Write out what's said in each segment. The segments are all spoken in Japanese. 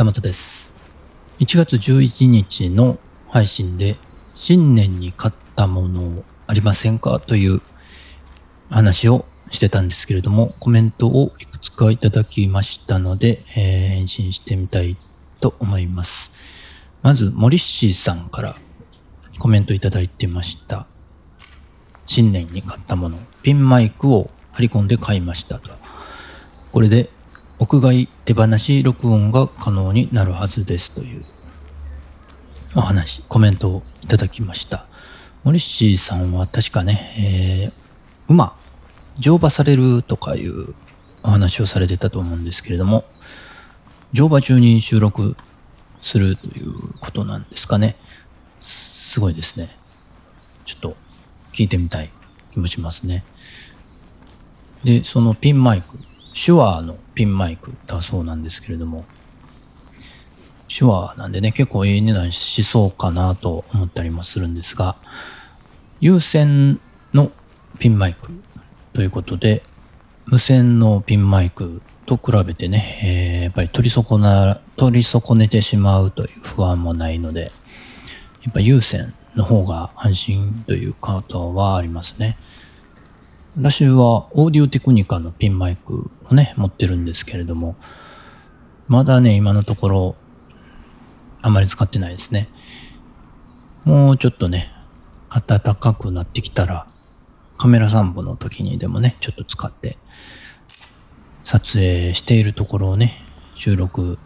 旗本です。1月11日の配信で、新年に買ったものありませんかという話をしてたんですけれども、コメントをいくつかいただきましたので、えー返信してみたいと思います。まず、モリッシーさんからコメントいただいてました。新年に買ったもの、ピンマイクを張り込んで買いましたと。これで屋外手放し録音が可能になるはずですというお話、コメントをいただきました。モリッシーさんは確かね、えー馬、乗馬されるとかいうお話をされてたと思うんですけれども、乗馬中に収録するということなんですかね。すごいですね。ちょっと聞いてみたい気もしますね。で、そのピンマイク、手話のピンマイクだそうなんですけれども、手話なんでね、結構いい値段しそうかなと思ったりもするんですが、有線のピンマイクということで、無線のピンマイクと比べてね、えーやっぱり取り損な、取り損ねてしまうという不安もないので、やっぱ有線の方が安心ということはありますね。私はオーディオテクニカのピンマイクをね、持ってるんですけれども、まだね、今のところ、あまり使ってないですね。もうちょっとね、暖かくなってきたら、カメラ散歩の時にでもね、ちょっと使って、撮影しているところをね、収録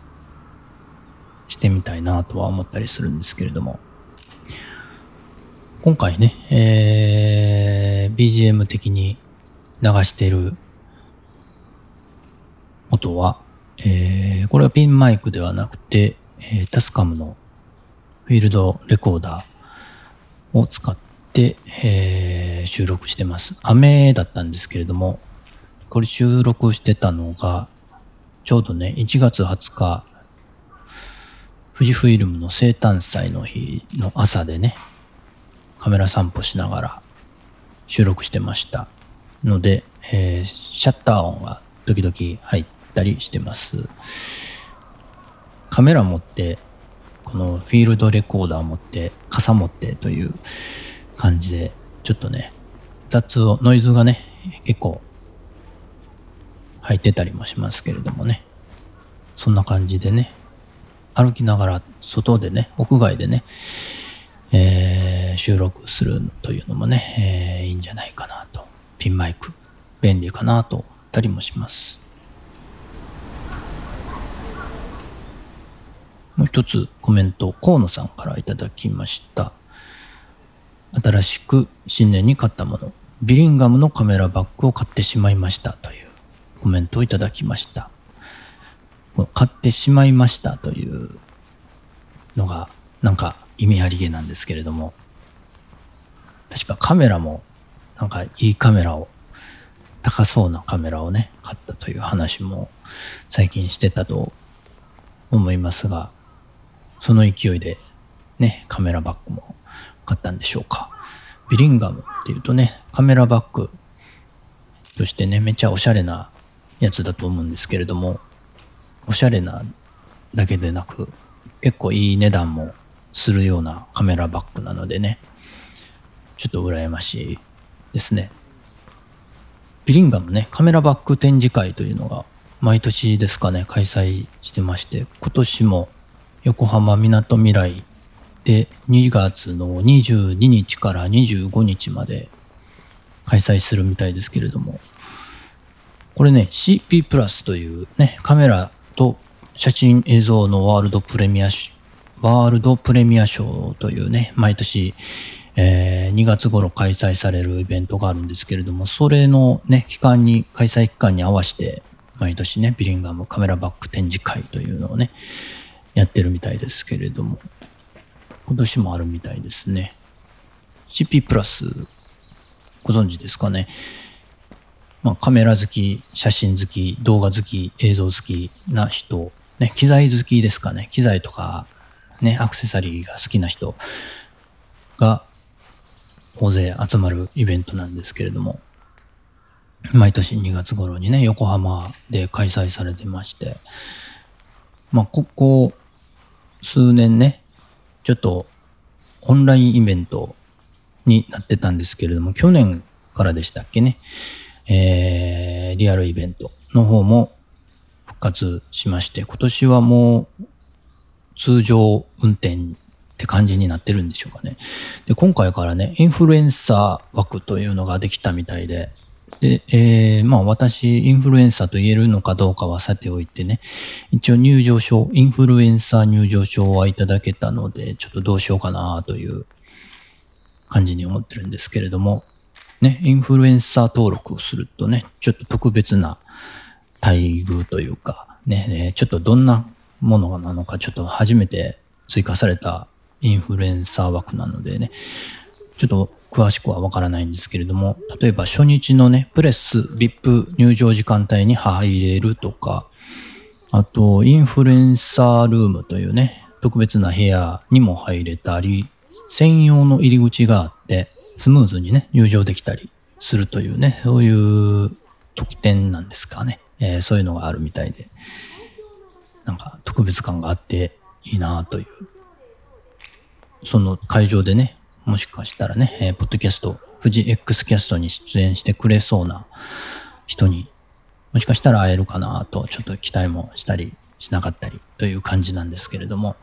してみたいなとは思ったりするんですけれども、今回ね、えー、BGM 的に流してる音は、えー、これはピンマイクではなくて、えータスカムのフィールドレコーダーを使って、えー収録してます。雨だったんですけれども、これ収録してたのが、ちょうどね、1月20日、富士フイルムの生誕祭の日の朝でね、カメラ散歩しながら収録してましたので、えーシャッター音が時々入ったりしてます。カメラ持って、このフィールドレコーダー持って、傘持ってという感じで、ちょっとね、雑音、ノイズがね、結構入ってたりもしますけれどもね。そんな感じでね、歩きながら外でね、屋外でね、えー収録するというのもね、えーいいんじゃないかなと。ピンマイク、便利かなと思ったりもします。もう一つコメント、河野さんからいただきました。新しく新年に買ったもの、ビリンガムのカメラバッグを買ってしまいましたというコメントをいただきました。この買ってしまいましたというのがなんか意味ありげなんですけれども、確かカメラもなんかいいカメラを、高そうなカメラをね、買ったという話も最近してたと思いますが、その勢いでね、カメラバッグも買ったんでしょうか。ビリンガムっていうとね、カメラバッグとしてね、めちゃおしゃれなやつだと思うんですけれども、おしゃれなだけでなく、結構いい値段もするようなカメラバッグなのでね、ちょっと羨ましいですね。ビリンガムね、カメラバッグ展示会というのが毎年ですかね、開催してまして、今年も横浜みなとみらいで2月の22日から25日まで開催するみたいですけれども、これね、CP プラスというね、カメラと写真映像のワールドプレミアワールドプレミア賞というね、毎年、えー2月頃開催されるイベントがあるんですけれども、それのね、期間に、開催期間に合わせて、毎年ね、ビリンガムカメラバッグ展示会というのをね、やってるみたいですけれども、今年もあるみたいですね。CP プラス、ご存知ですかね。まあ、カメラ好き、写真好き、動画好き、映像好きな人、ね、機材好きですかね。機材とか、ね、アクセサリーが好きな人が大勢集まるイベントなんですけれども、毎年2月頃にね、横浜で開催されてまして、まあ、ここ数年ね、ちょっとオンラインイベントになってたんですけれども、去年からでしたっけね、えー、リアルイベントの方も復活しまして、今年はもう通常運転って感じになってるんでしょうかね。で、今回からね、インフルエンサー枠というのができたみたいで、で、えー、まあ私、インフルエンサーと言えるのかどうかはさておいてね、一応入場証、インフルエンサー入場証はいただけたので、ちょっとどうしようかなという感じに思ってるんですけれども、ね、インフルエンサー登録をするとね、ちょっと特別な待遇というか、ね、ちょっとどんなものなのか、ちょっと初めて追加されたインフルエンサー枠なのでね、ちょっと詳しくはわからないんですけれども、例えば初日のね、プレス、VIP 入場時間帯に入れるとか、あと、インフルエンサールームというね、特別な部屋にも入れたり、専用の入り口があって、スムーズにね、入場できたりするというね、そういう特典なんですかね。えー、そういうのがあるみたいで、なんか特別感があっていいなという。その会場でね、もしかしたらね、えー、ポッドキャスト、富士 X キャストに出演してくれそうな人に、もしかしたら会えるかなと、ちょっと期待もしたりしなかったりという感じなんですけれども、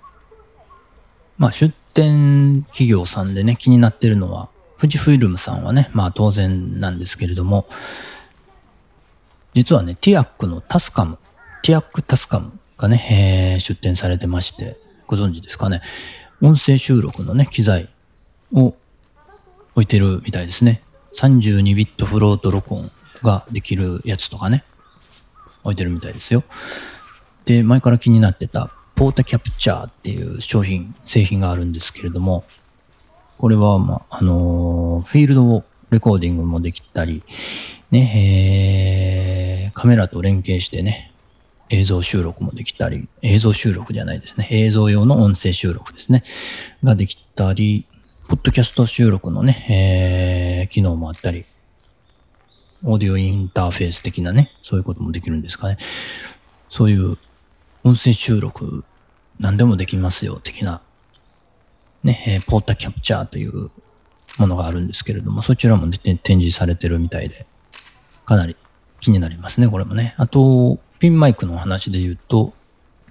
まあ出展企業さんでね、気になってるのは、富士フイルムさんはね、まあ当然なんですけれども、実はね、ティアックのタスカム、ティアックタスカムがね、えー、出展されてまして、ご存知ですかね。音声収録のね、機材を置いてるみたいですね。32ビットフロート録音ができるやつとかね、置いてるみたいですよ。で、前から気になってたポータキャプチャーっていう商品、製品があるんですけれども、これは、まあ、あのー、フィールドをレコーディングもできたり、ね、えー、カメラと連携してね、映像収録もできたり、映像収録じゃないですね、映像用の音声収録ですね、ができたり、ポッドキャスト収録のね、えー、機能もあったり、オーディオインターフェース的なね、そういうこともできるんですかね。そういう音声収録何でもできますよ、的な、ね、えー、ポータキャプチャーというものがあるんですけれども、そちらも、ね、展示されてるみたいで、かなり気になりますね、これもね。あと、ピンマイクの話で言うと、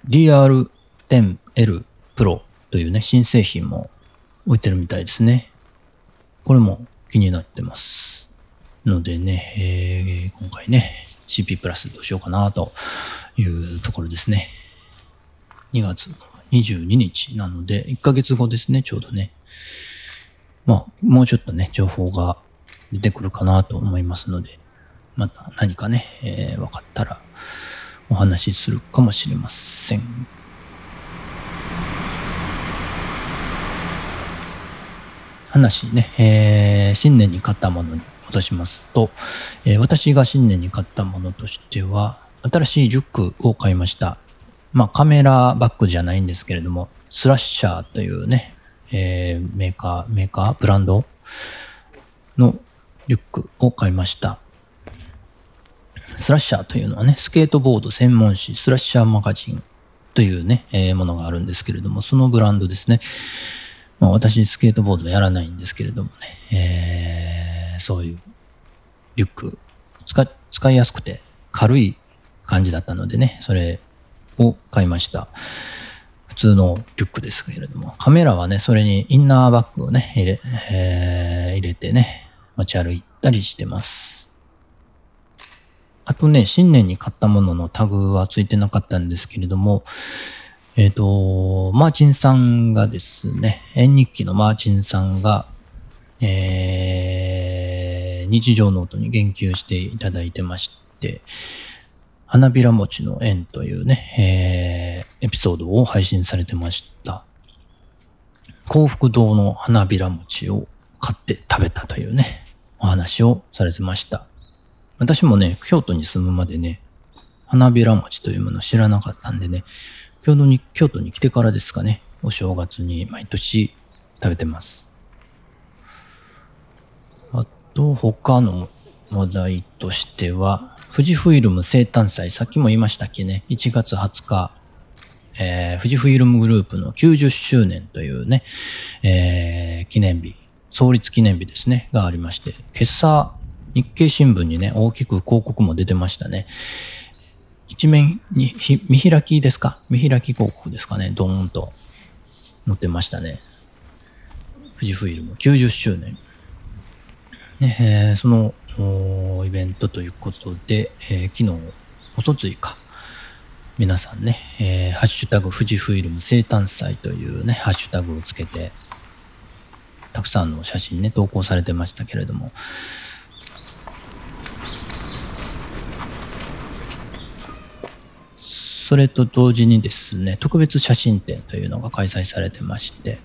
DR10L Pro というね、新製品も置いてるみたいですね。これも気になってます。のでね、えー、今回ね、CP プラスどうしようかなというところですね。2月の22日なので、1ヶ月後ですね、ちょうどね。まあ、もうちょっとね、情報が出てくるかなと思いますので、また何かね、えー、分かったらお話しするかもしれません。話ね、えー、新年に買ったものに戻しますと、えー、私が新年に買ったものとしては、新しいリュックを買いました。まあカメラバッグじゃないんですけれども、スラッシャーというね、えー、メーカー、メーカー、ブランドのリュックを買いました。スラッシャーというのはね、スケートボード専門誌、スラッシャーマガジンというね、えー、ものがあるんですけれども、そのブランドですね。まあ、私、スケートボードやらないんですけれどもね、えー、そういうリュック使、使いやすくて軽い感じだったのでね、それを買いました。普通のリュックですけれども、カメラはね、それにインナーバッグをね、入れ、えー、入れてね、持ち歩いたりしてます。あとね、新年に買ったもののタグはついてなかったんですけれども、えっ、ー、と、マーチンさんがですね、縁日記のマーチンさんが、えー、日常ノートに言及していただいてまして、花びら餅の縁というね、えー、エピソードを配信されてました。幸福堂の花びら餅を買って食べたというね、お話をされてました。私もね、京都に住むまでね、花びら餅というものを知らなかったんでね、京都に、京都に来てからですかね、お正月に毎年食べてます。あと、他の話題としては、富士フイルム生誕祭、さっきも言いましたっけね、1月20日えー、富士フイルムグループの90周年というね、えー、記念日、創立記念日ですね、がありまして、今朝、日経新聞にね、大きく広告も出てましたね。一面に見開きですか？見開き広告ですかね？ドーンと。載ってましたね。富士フイルム。90周年。ね、えー、そのイベントということで、えー、昨日、おとついか、皆さんね、えー、ハッシュタグ富士フイルム生誕祭というね、ハッシュタグをつけて、たくさんの写真ね、投稿されてましたけれども、それと同時にですね、特別写真展というのが開催されてまして、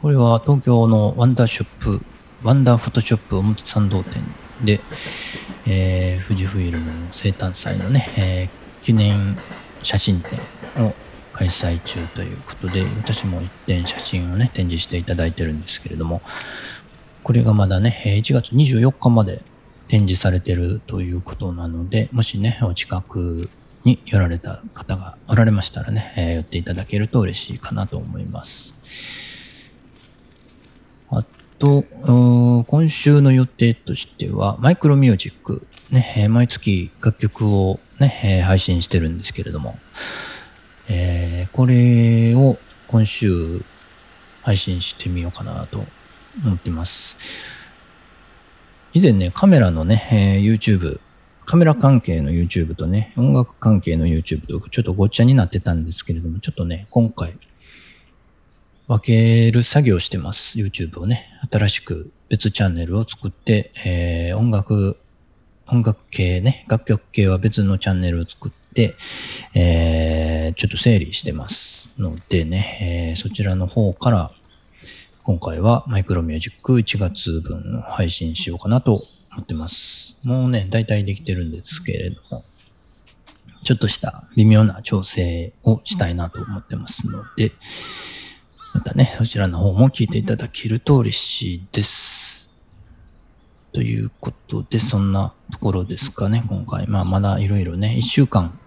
これは東京のワンダーショップ、ワンダーフォトショップ表参道店で、えー、富士フイルムの生誕祭のね、えー、記念写真展を開催中ということで、私も一点写真をね、展示していただいてるんですけれども、これがまだね、1月24日まで展示されてるということなので、もしね、お近くに寄られた方がおられましたらね、えー、寄っていただけると嬉しいかなと思います。あと、今週の予定としては、マイクロミュージック、ね、毎月楽曲をね、配信してるんですけれども、えー、これを今週配信してみようかなと思っています。以前ね、カメラのね、え、YouTube カメラ関係の YouTube とね、音楽関係の YouTube とちょっとごっちゃになってたんですけれども、ちょっとね、今回、分ける作業してます。YouTube をね。新しく別チャンネルを作って、えー、音楽、音楽系ね、楽曲系は別のチャンネルを作って、えー、ちょっと整理してますのでね、えー、そちらの方から、今回はマイクロミュージック1月分配信しようかなと思ってます。もうね、大体できてるんですけれども、ちょっとした微妙な調整をしたいなと思ってますので、またね、そちらの方も聞いていただけると嬉しいです。ということで、そんなところですかね、今回。まあ、まだいろいろね、一週間、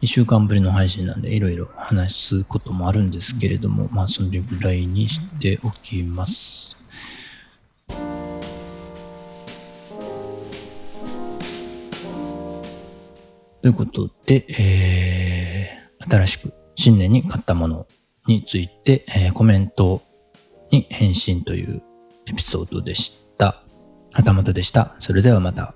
一週間ぶりの配信なんで、いろいろ話すこともあるんですけれども、まあ、それぐらいにしておきます。ということで、えー、新しく新年に買ったものについて、えー、コメントに返信というエピソードでした。はたまたでした。それではまた。